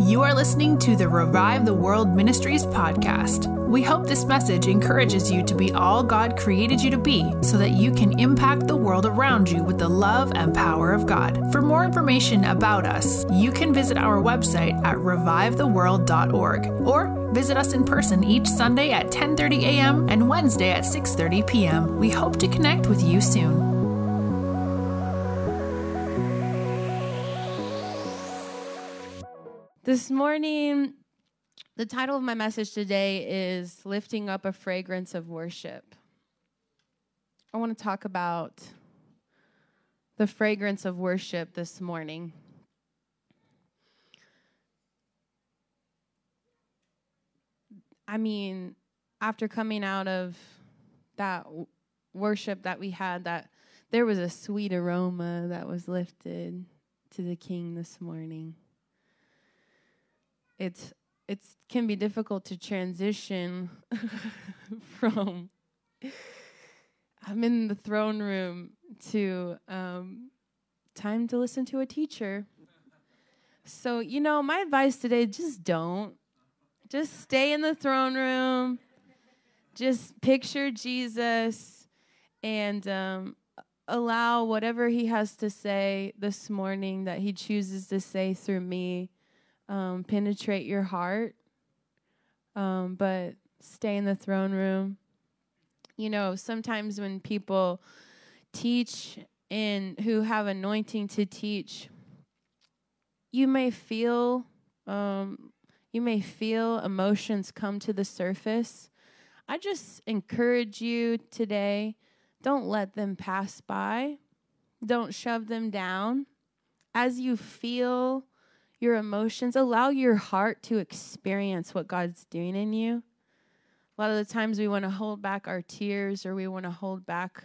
You are listening to the Revive the World Ministries podcast. We hope this message encourages you to be all God created you to be so that you can impact the world around you with the love and power of God. For more information about us, you can visit our website at revivetheworld.org or visit us in person each Sunday at 10:30 a.m. and Wednesday at 6:30 p.m. We hope to connect with you soon. This morning, the title of my message today is Lifting Up a Fragrance of Worship. I want to talk about the fragrance of worship this morning. I mean, after coming out of that worship that we had, that there was a sweet aroma that was lifted to the King this morning it's it's can be difficult to transition from I'm in the throne room to um, time to listen to a teacher. So, you know, my advice today just don't. Just stay in the throne room. Just picture Jesus and um, allow whatever he has to say this morning that he chooses to say through me um, penetrate your heart, um, but stay in the throne room. You know, sometimes when people teach and who have anointing to teach, you may feel um, you may feel emotions come to the surface. I just encourage you today, don't let them pass by. Don't shove them down. As you feel your emotions, allow your heart to experience what God's doing in you. A lot of the times we want to hold back our tears or we want to hold back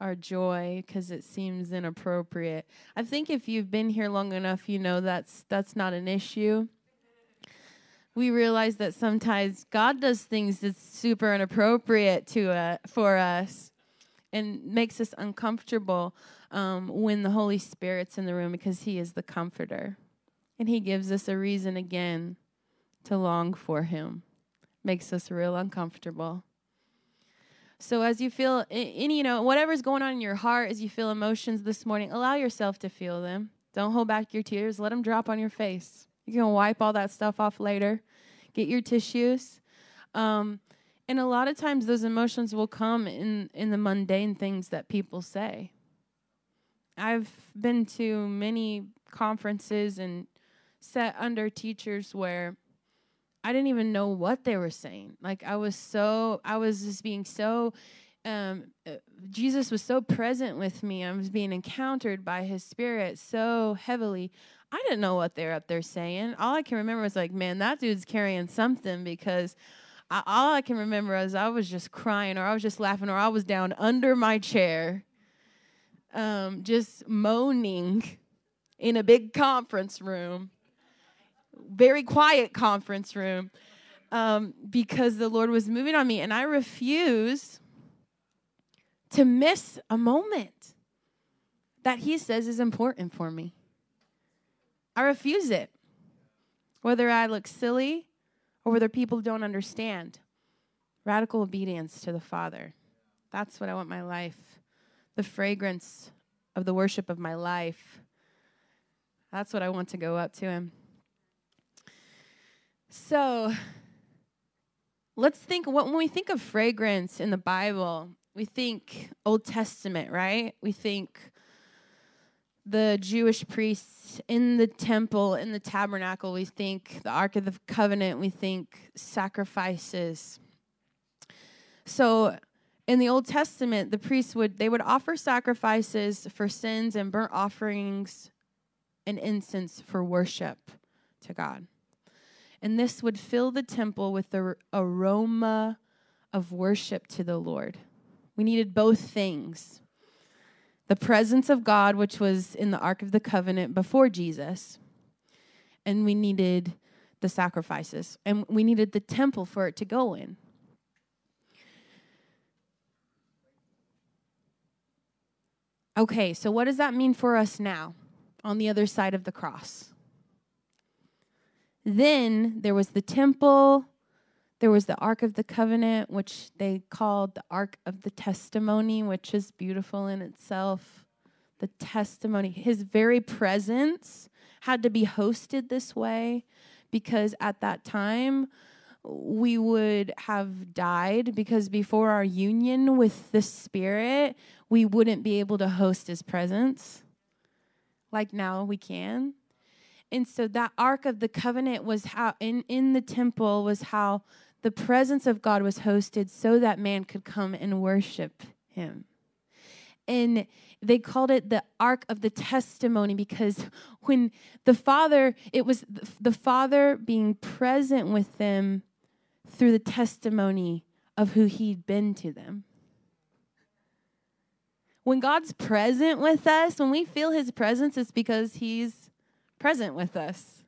our joy because it seems inappropriate. I think if you've been here long enough, you know that's that's not an issue. We realize that sometimes God does things that's super inappropriate to uh, for us and makes us uncomfortable um, when the Holy Spirit's in the room because He is the comforter. And he gives us a reason again to long for him. Makes us real uncomfortable. So as you feel any, you know, whatever's going on in your heart, as you feel emotions this morning, allow yourself to feel them. Don't hold back your tears. Let them drop on your face. You can wipe all that stuff off later. Get your tissues. Um, and a lot of times those emotions will come in in the mundane things that people say. I've been to many conferences and set under teachers where I didn't even know what they were saying. Like I was so I was just being so um, uh, Jesus was so present with me. I was being encountered by his spirit so heavily. I didn't know what they're up there saying. All I can remember was like, man, that dude's carrying something because I, all I can remember is I was just crying or I was just laughing or I was down under my chair, um, just moaning in a big conference room very quiet conference room um, because the Lord was moving on me. And I refuse to miss a moment that He says is important for me. I refuse it. Whether I look silly or whether people don't understand. Radical obedience to the Father. That's what I want my life. The fragrance of the worship of my life. That's what I want to go up to Him. So let's think what when we think of fragrance in the Bible, we think Old Testament, right? We think the Jewish priests in the temple, in the tabernacle. We think the Ark of the Covenant. We think sacrifices. So in the Old Testament, the priests would they would offer sacrifices for sins and burnt offerings and incense for worship to God and this would fill the temple with the aroma of worship to the Lord. We needed both things the presence of God, which was in the Ark of the Covenant before Jesus, and we needed the sacrifices, and we needed the temple for it to go in. Okay, so what does that mean for us now on the other side of the cross? Then there was the temple, there was the Ark of the Covenant, which they called the Ark of the Testimony, which is beautiful in itself. The testimony, his very presence had to be hosted this way because at that time we would have died because before our union with the Spirit, we wouldn't be able to host his presence like now we can. And so that Ark of the Covenant was how, in, in the temple, was how the presence of God was hosted so that man could come and worship him. And they called it the ark of the testimony because when the father it was the father being present with them through the testimony of who he'd been to them when god's present with us when we feel his presence it's because he's present with us.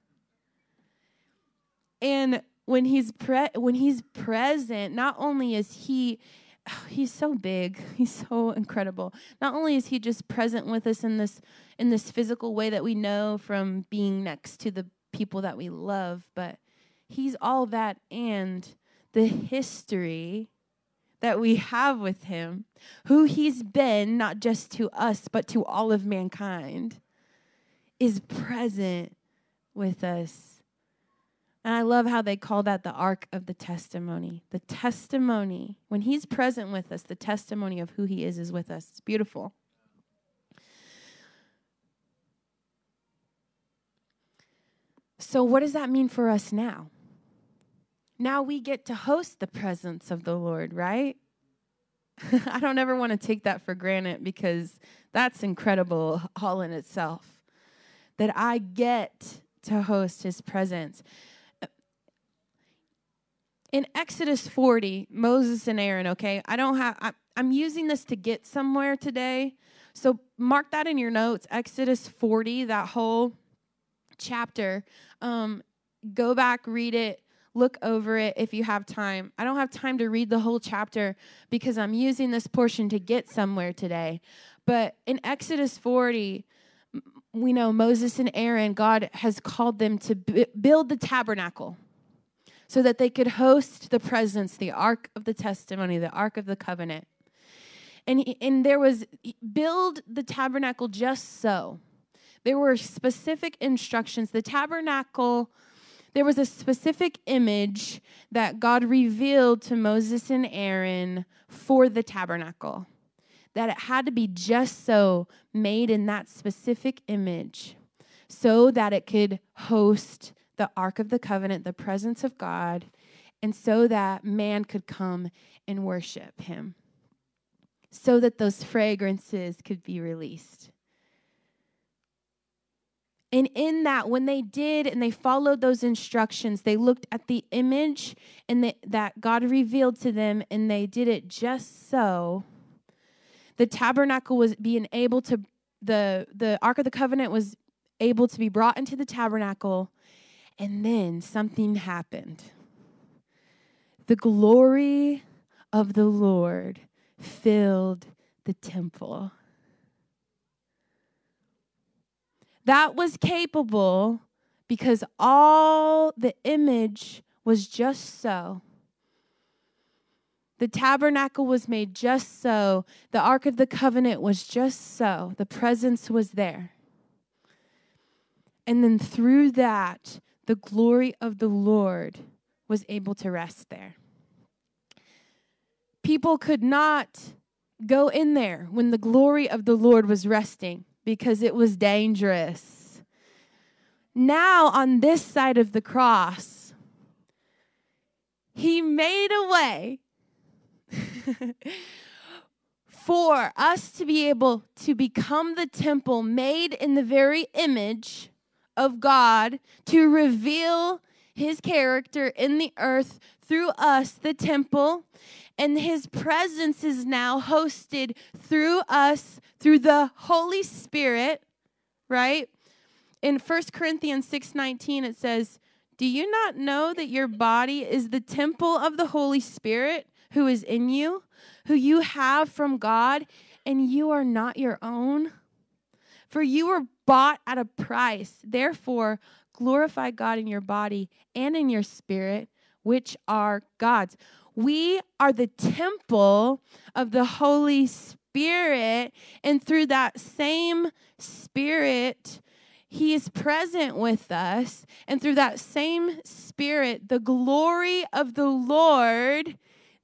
And when he's pre- when he's present not only is he he's so big he's so incredible. Not only is he just present with us in this in this physical way that we know from being next to the people that we love but he's all that and the history that we have with him who he's been not just to us but to all of mankind is present with us and I love how they call that the ark of the testimony. The testimony, when he's present with us, the testimony of who he is is with us. It's beautiful. So, what does that mean for us now? Now we get to host the presence of the Lord, right? I don't ever want to take that for granted because that's incredible all in itself. That I get to host his presence in Exodus 40, Moses and Aaron, okay? I don't have, I, I'm using this to get somewhere today. So mark that in your notes. Exodus 40, that whole chapter. Um, go back, read it, look over it if you have time. I don't have time to read the whole chapter because I'm using this portion to get somewhere today. But in Exodus 40, we know Moses and Aaron, God has called them to b- build the tabernacle so that they could host the presence, the ark of the testimony, the ark of the covenant. And, and there was, build the tabernacle just so. There were specific instructions. The tabernacle, there was a specific image that God revealed to Moses and Aaron for the tabernacle. That it had to be just so made in that specific image so that it could host the Ark of the Covenant, the presence of God, and so that man could come and worship him, so that those fragrances could be released. And in that, when they did and they followed those instructions, they looked at the image and that God revealed to them, and they did it just so. The tabernacle was being able to, the, the Ark of the Covenant was able to be brought into the tabernacle and then something happened. The glory of the Lord filled the temple. That was capable because all the image was just so. The tabernacle was made just so. The Ark of the Covenant was just so. The presence was there. And then through that, the glory of the Lord was able to rest there. People could not go in there when the glory of the Lord was resting because it was dangerous. Now, on this side of the cross, he made a way for us to be able to become the temple made in the very image of God to reveal his character in the earth through us, the temple. And his presence is now hosted through us, through the Holy Spirit, right? In 1 Corinthians 6:19 it says, "Do you not know that your body is the temple of the Holy Spirit who is in you, who you have from God, and you are not your own?" For you were bought at a price. Therefore, glorify God in your body and in your spirit, which are God's. We are the temple of the Holy Spirit, and through that same Spirit, He is present with us. And through that same Spirit, the glory of the Lord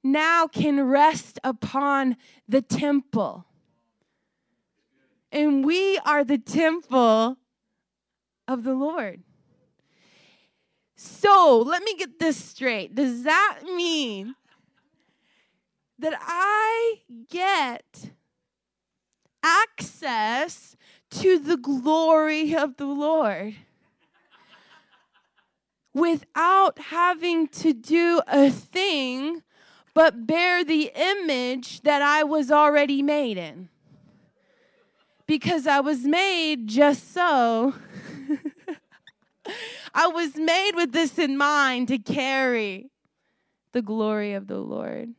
now can rest upon the temple. And we are the temple of the Lord. So let me get this straight. Does that mean that I get access to the glory of the Lord without having to do a thing but bear the image that I was already made in. Because I was made just so. I was made with this in mind to carry the glory of the Lord.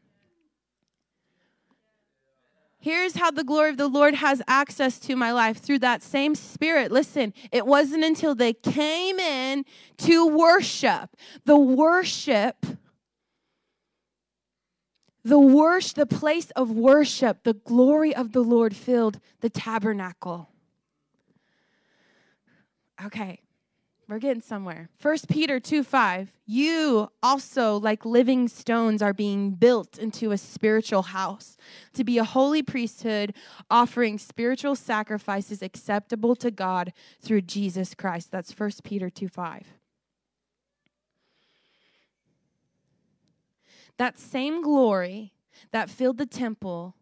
Here's how the glory of the Lord has access to my life through that same spirit. Listen, it wasn't until they came in to worship. The worship the worship, the place of worship, the glory of the Lord filled the tabernacle. Okay, we're getting somewhere. First Peter 2 5. You also, like living stones, are being built into a spiritual house to be a holy priesthood, offering spiritual sacrifices acceptable to God through Jesus Christ. That's First Peter 2 5. That same glory that filled the temple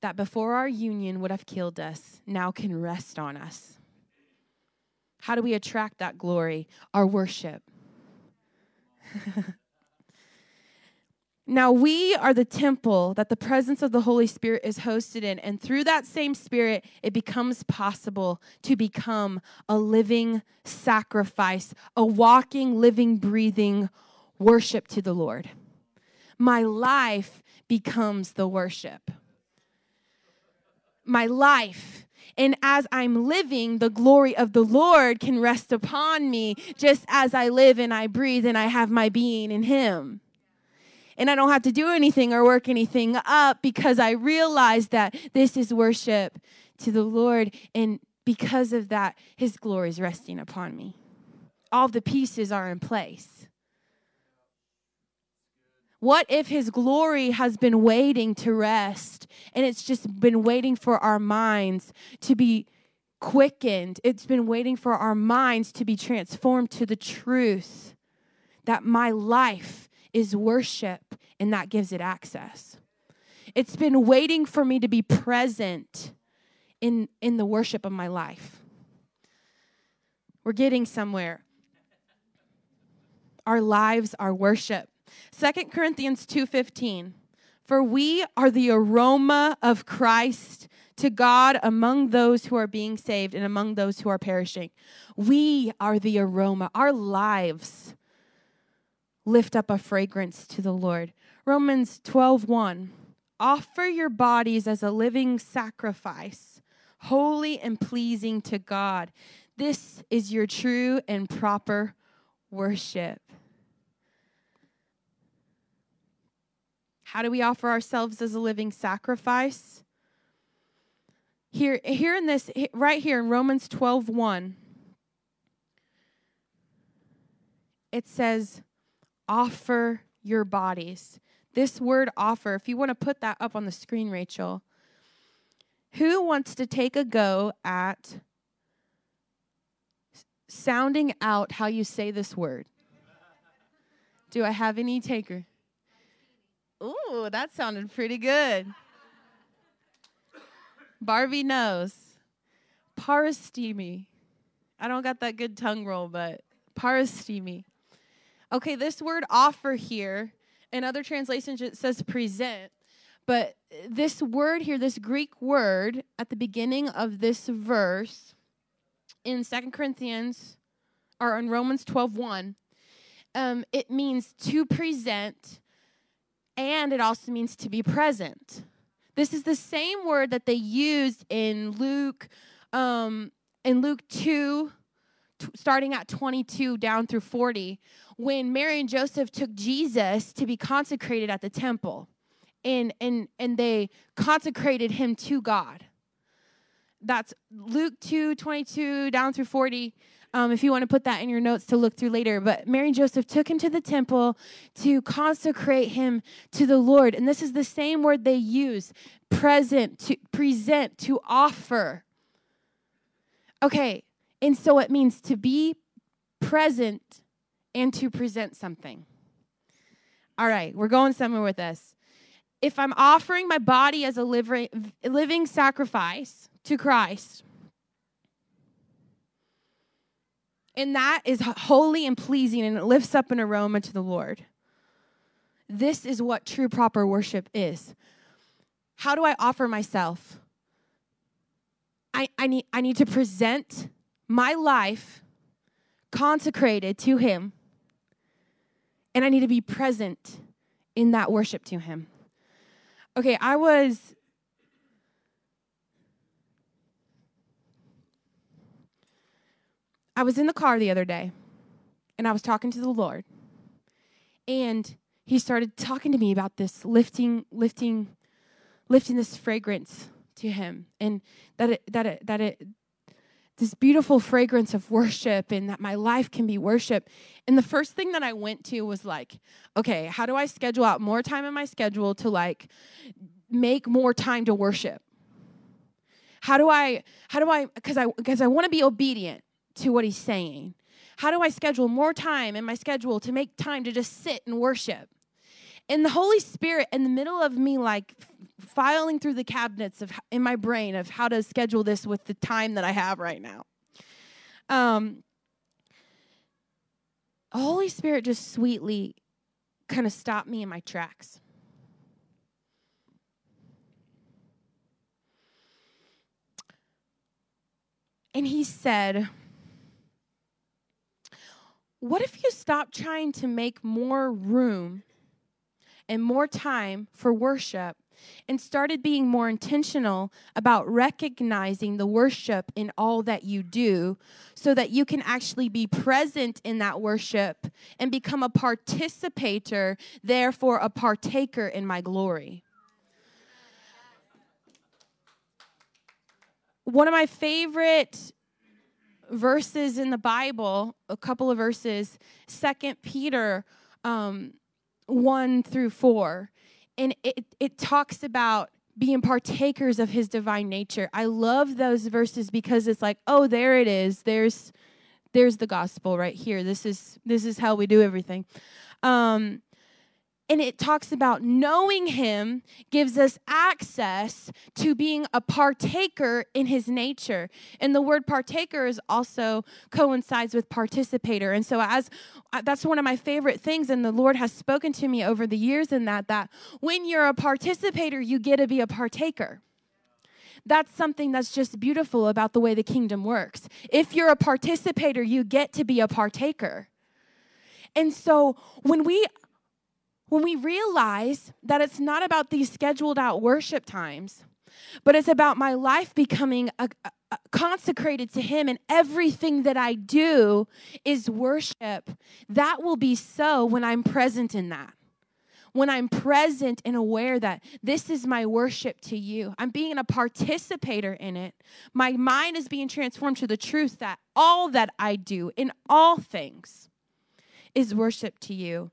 that before our union would have killed us now can rest on us. How do we attract that glory? Our worship. now, we are the temple that the presence of the Holy Spirit is hosted in, and through that same Spirit, it becomes possible to become a living sacrifice, a walking, living, breathing worship to the Lord my life becomes the worship. My life. And as I'm living, the glory of the Lord can rest upon me just as I live and I breathe and I have my being in Him. And I don't have to do anything or work anything up because I realize that this is worship to the Lord. And because of that, His glory is resting upon me. All the pieces are in place. What if his glory has been waiting to rest and it's just been waiting for our minds to be quickened? It's been waiting for our minds to be transformed to the truth that my life is worship and that gives it access. It's been waiting for me to be present in, in the worship of my life. We're getting somewhere. Our lives are worship. Second Corinthians 2:15 For we are the aroma of Christ to God among those who are being saved and among those who are perishing. We are the aroma. Our lives lift up a fragrance to the Lord. Romans 12:1 Offer your bodies as a living sacrifice, holy and pleasing to God. This is your true and proper worship. How do we offer ourselves as a living sacrifice? Here, here in this, right here in Romans 12 1, it says, offer your bodies. This word offer, if you want to put that up on the screen, Rachel, who wants to take a go at sounding out how you say this word? Do I have any taker? Ooh, that sounded pretty good. Barbie knows. Parastemi. I don't got that good tongue roll, but parastemi. Okay, this word offer here, in other translations it says present, but this word here, this Greek word at the beginning of this verse in Second Corinthians or in Romans 12 1, um, it means to present and it also means to be present. This is the same word that they used in Luke um, in Luke 2, t- starting at 22 down through 40, when Mary and Joseph took Jesus to be consecrated at the temple. And, and, and they consecrated him to God. That's Luke 2 22 down through 40. Um, if you want to put that in your notes to look through later. But Mary and Joseph took him to the temple to consecrate him to the Lord. And this is the same word they use present, to present, to offer. Okay, and so it means to be present and to present something. All right, we're going somewhere with this. If I'm offering my body as a living, living sacrifice to Christ, and that is holy and pleasing and it lifts up an aroma to the Lord. This is what true proper worship is. How do I offer myself? I, I, need, I need to present my life consecrated to Him, and I need to be present in that worship to Him. Okay, I was I was in the car the other day and I was talking to the Lord. And he started talking to me about this lifting, lifting, lifting this fragrance to him. And that it, that it, that it, this beautiful fragrance of worship and that my life can be worship. And the first thing that I went to was like, okay, how do I schedule out more time in my schedule to like make more time to worship? How do I, how do I, because I, because I want to be obedient to what he's saying? How do I schedule more time in my schedule to make time to just sit and worship? And the Holy Spirit, in the middle of me, like filing through the cabinets of in my brain of how to schedule this with the time that I have right now. Um, Holy Spirit just sweetly kind of stopped me in my tracks. And he said, what if you stop trying to make more room and more time for worship and started being more intentional about recognizing the worship in all that you do so that you can actually be present in that worship and become a participator, therefore, a partaker in my glory? One of my favorite verses in the Bible, a couple of verses, Second Peter um, 1 through 4. And it, it talks about being partakers of his divine nature. I love those verses because it's like, oh, there it is. There's there's the gospel right here. This is this is how we do everything. Um, and it talks about knowing him gives us access to being a partaker in his nature. And the word partaker is also coincides with participator. And so as uh, that's one of my favorite things and the lord has spoken to me over the years in that that when you're a participator you get to be a partaker. That's something that's just beautiful about the way the kingdom works. If you're a participator you get to be a partaker. And so when we when we realize that it's not about these scheduled out worship times, but it's about my life becoming a, a, consecrated to Him, and everything that I do is worship, that will be so when I'm present in that. When I'm present and aware that this is my worship to you, I'm being a participator in it. My mind is being transformed to the truth that all that I do in all things is worship to you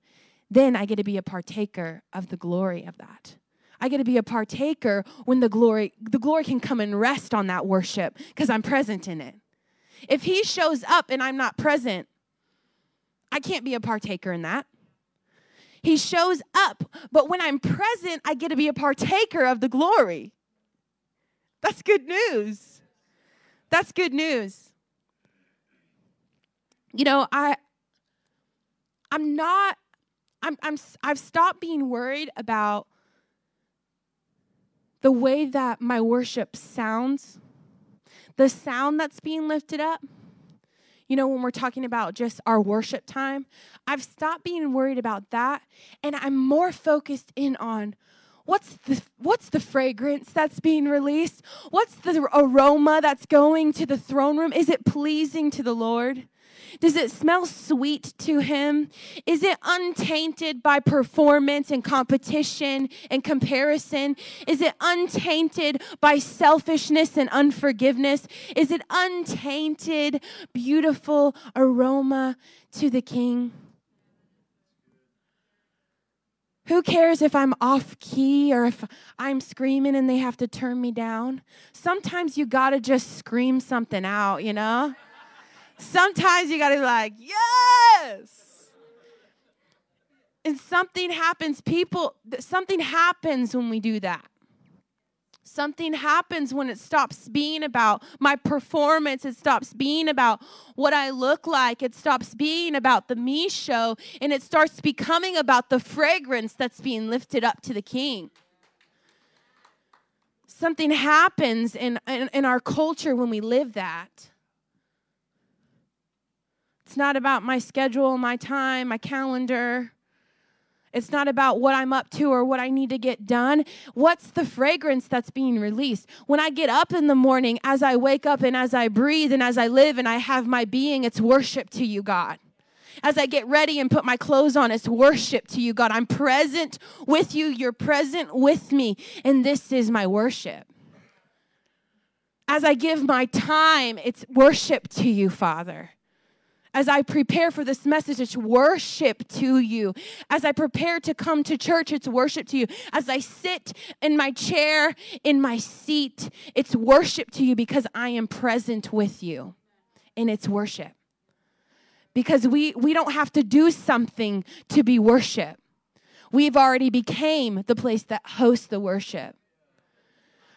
then I get to be a partaker of the glory of that. I get to be a partaker when the glory the glory can come and rest on that worship because I'm present in it. If he shows up and I'm not present, I can't be a partaker in that. He shows up, but when I'm present, I get to be a partaker of the glory. That's good news. That's good news. You know, I I'm not I'm, I'm, I've stopped being worried about the way that my worship sounds, the sound that's being lifted up. You know, when we're talking about just our worship time, I've stopped being worried about that. And I'm more focused in on What's the what's the fragrance that's being released? What's the aroma that's going to the throne room? Is it pleasing to the Lord? Does it smell sweet to him? Is it untainted by performance and competition and comparison? Is it untainted by selfishness and unforgiveness? Is it untainted, beautiful aroma to the king? Who cares if I'm off key or if I'm screaming and they have to turn me down? Sometimes you gotta just scream something out, you know? Sometimes you gotta be like, yes! And something happens, people, something happens when we do that. Something happens when it stops being about my performance. It stops being about what I look like. It stops being about the me show and it starts becoming about the fragrance that's being lifted up to the king. Something happens in, in, in our culture when we live that. It's not about my schedule, my time, my calendar. It's not about what I'm up to or what I need to get done. What's the fragrance that's being released? When I get up in the morning, as I wake up and as I breathe and as I live and I have my being, it's worship to you, God. As I get ready and put my clothes on, it's worship to you, God. I'm present with you. You're present with me. And this is my worship. As I give my time, it's worship to you, Father as I prepare for this message, it's worship to you. As I prepare to come to church, it's worship to you. As I sit in my chair, in my seat, it's worship to you because I am present with you. And it's worship. Because we, we don't have to do something to be worship. We've already became the place that hosts the worship.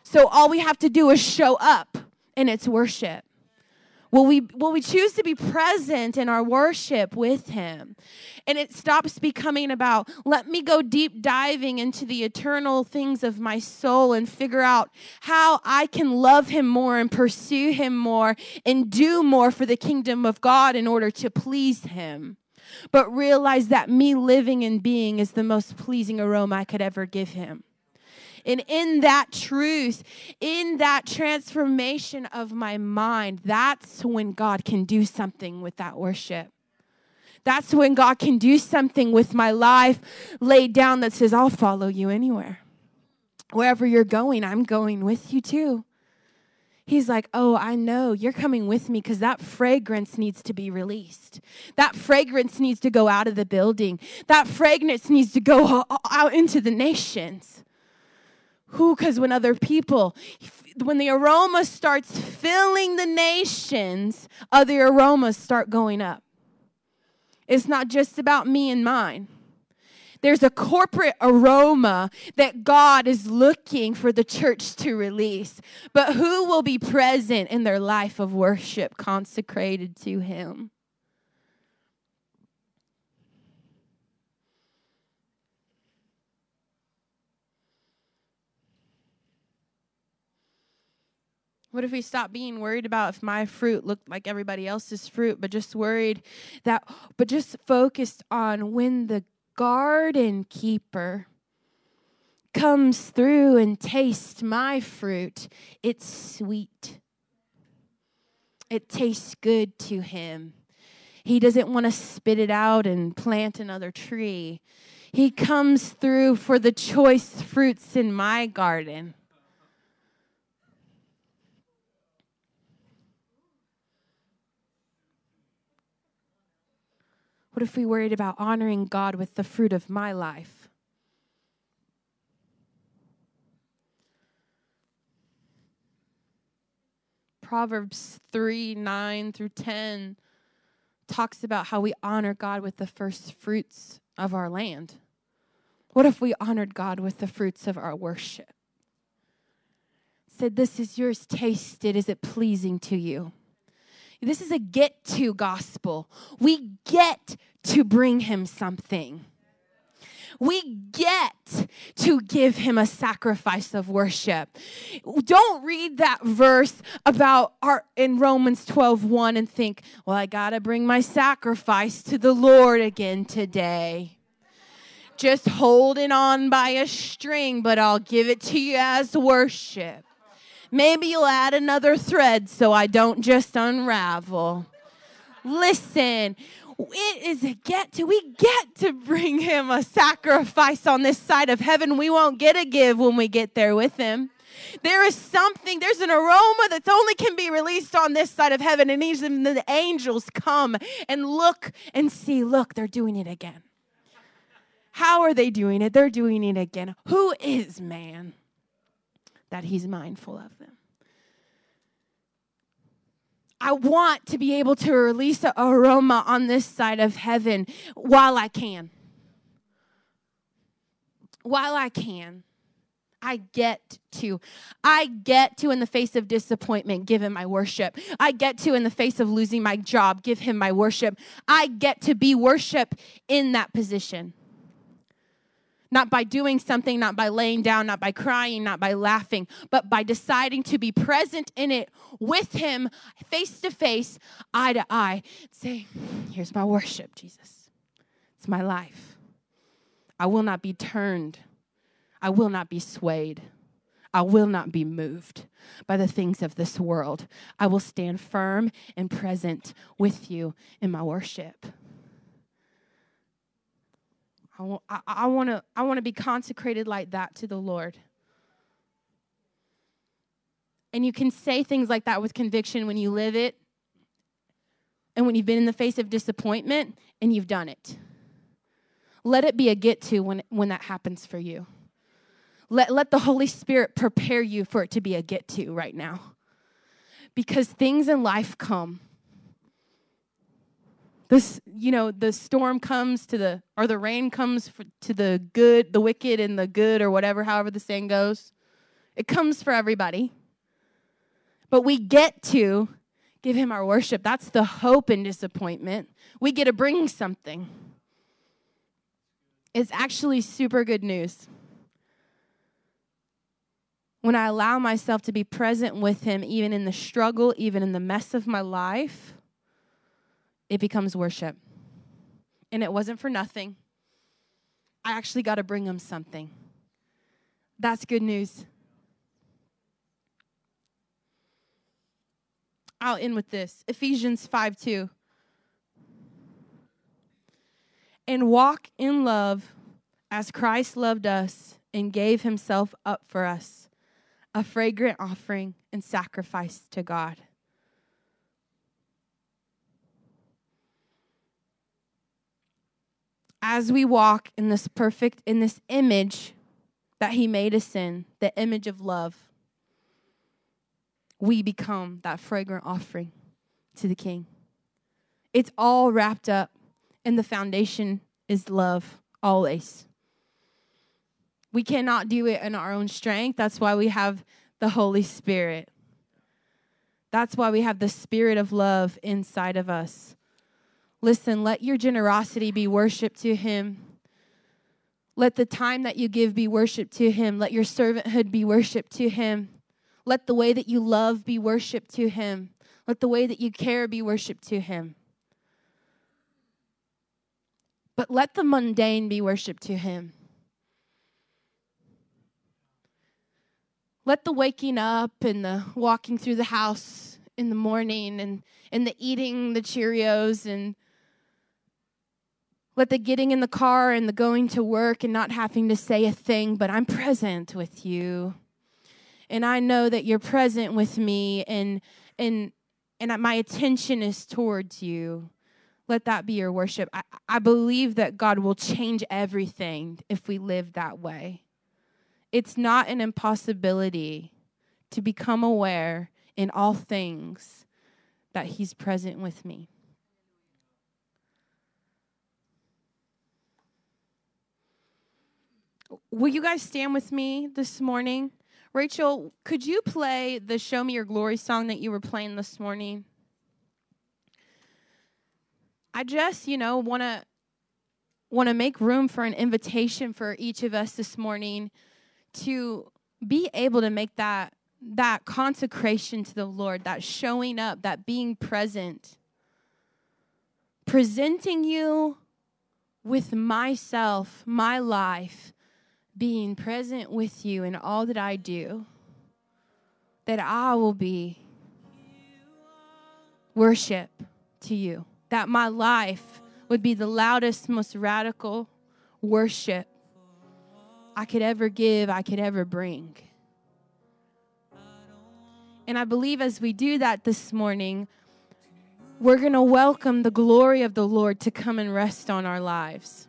So all we have to do is show up and it's worship. Will we, will we choose to be present in our worship with Him? And it stops becoming about, let me go deep diving into the eternal things of my soul and figure out how I can love Him more and pursue Him more and do more for the kingdom of God in order to please Him. But realize that me living and being is the most pleasing aroma I could ever give Him. And in that truth, in that transformation of my mind, that's when God can do something with that worship. That's when God can do something with my life laid down that says, I'll follow you anywhere. Wherever you're going, I'm going with you too. He's like, Oh, I know you're coming with me because that fragrance needs to be released. That fragrance needs to go out of the building. That fragrance needs to go out into the nations. Who? Because when other people, when the aroma starts filling the nations, other aromas start going up. It's not just about me and mine. There's a corporate aroma that God is looking for the church to release. But who will be present in their life of worship consecrated to Him? What if we stop being worried about if my fruit looked like everybody else's fruit, but just worried that, but just focused on when the garden keeper comes through and tastes my fruit, it's sweet. It tastes good to him. He doesn't want to spit it out and plant another tree. He comes through for the choice fruits in my garden. What if we worried about honoring God with the fruit of my life? Proverbs 3 9 through 10 talks about how we honor God with the first fruits of our land. What if we honored God with the fruits of our worship? Said, This is yours, taste it. Is it pleasing to you? This is a get to gospel. We get to bring him something. We get to give him a sacrifice of worship. Don't read that verse about our in Romans 12 1 and think, well, I got to bring my sacrifice to the Lord again today. just holding on by a string, but I'll give it to you as worship. Maybe you'll add another thread so I don't just unravel. Listen, it is a get to we get to bring him a sacrifice on this side of heaven. We won't get a give when we get there with him. There is something there's an aroma that only can be released on this side of heaven and even the angels come and look and see look they're doing it again. How are they doing it? They're doing it again. Who is man that he's mindful of them I want to be able to release an aroma on this side of heaven while I can. While I can. I get to. I get to, in the face of disappointment, give him my worship. I get to, in the face of losing my job, give him my worship. I get to be worship in that position. Not by doing something, not by laying down, not by crying, not by laughing, but by deciding to be present in it with Him, face to face, eye to eye. Say, Here's my worship, Jesus. It's my life. I will not be turned, I will not be swayed. I will not be moved by the things of this world. I will stand firm and present with you in my worship. I want, I, want to I want to be consecrated like that to the Lord. And you can say things like that with conviction when you live it and when you've been in the face of disappointment and you've done it. Let it be a get to when, when that happens for you. Let, let the Holy Spirit prepare you for it to be a get to right now. Because things in life come this you know the storm comes to the or the rain comes for, to the good the wicked and the good or whatever however the saying goes. It comes for everybody. But we get to give him our worship. That's the hope and disappointment. We get to bring something. It's actually super good news. When i allow myself to be present with him even in the struggle even in the mess of my life it becomes worship. And it wasn't for nothing. I actually got to bring them something. That's good news. I'll end with this Ephesians 5 2. And walk in love as Christ loved us and gave himself up for us, a fragrant offering and sacrifice to God. As we walk in this perfect, in this image that He made us in, the image of love, we become that fragrant offering to the King. It's all wrapped up, and the foundation is love always. We cannot do it in our own strength. That's why we have the Holy Spirit. That's why we have the spirit of love inside of us. Listen, let your generosity be worship to Him. Let the time that you give be worship to Him. Let your servanthood be worship to Him. Let the way that you love be worship to Him. Let the way that you care be worship to Him. But let the mundane be worship to Him. Let the waking up and the walking through the house in the morning and, and the eating the Cheerios and let the getting in the car and the going to work and not having to say a thing, but I'm present with you. And I know that you're present with me and and and my attention is towards you. Let that be your worship. I, I believe that God will change everything if we live that way. It's not an impossibility to become aware in all things that He's present with me. Will you guys stand with me this morning? Rachel, could you play the Show Me Your Glory song that you were playing this morning? I just, you know, want to want to make room for an invitation for each of us this morning to be able to make that that consecration to the Lord, that showing up, that being present, presenting you with myself, my life, being present with you in all that I do, that I will be worship to you, that my life would be the loudest, most radical worship I could ever give, I could ever bring. And I believe as we do that this morning, we're going to welcome the glory of the Lord to come and rest on our lives.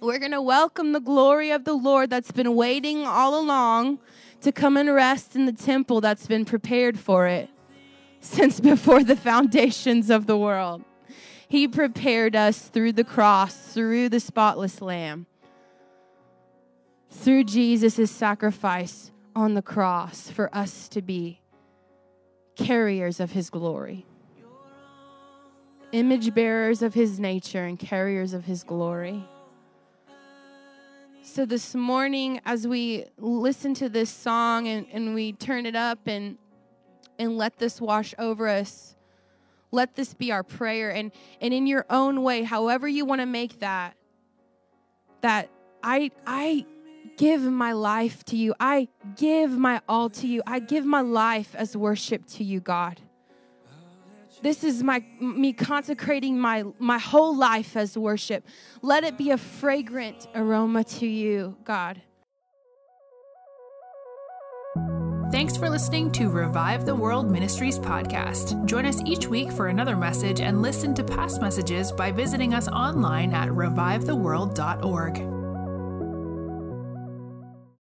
We're going to welcome the glory of the Lord that's been waiting all along to come and rest in the temple that's been prepared for it since before the foundations of the world. He prepared us through the cross, through the spotless lamb, through Jesus' sacrifice on the cross for us to be carriers of his glory image bearers of his nature and carriers of his glory. So, this morning, as we listen to this song and, and we turn it up and, and let this wash over us, let this be our prayer. And, and in your own way, however you want to make that, that I, I give my life to you. I give my all to you. I give my life as worship to you, God. This is my me consecrating my my whole life as worship. Let it be a fragrant aroma to you, God. Thanks for listening to Revive the World Ministries podcast. Join us each week for another message and listen to past messages by visiting us online at revivetheworld.org.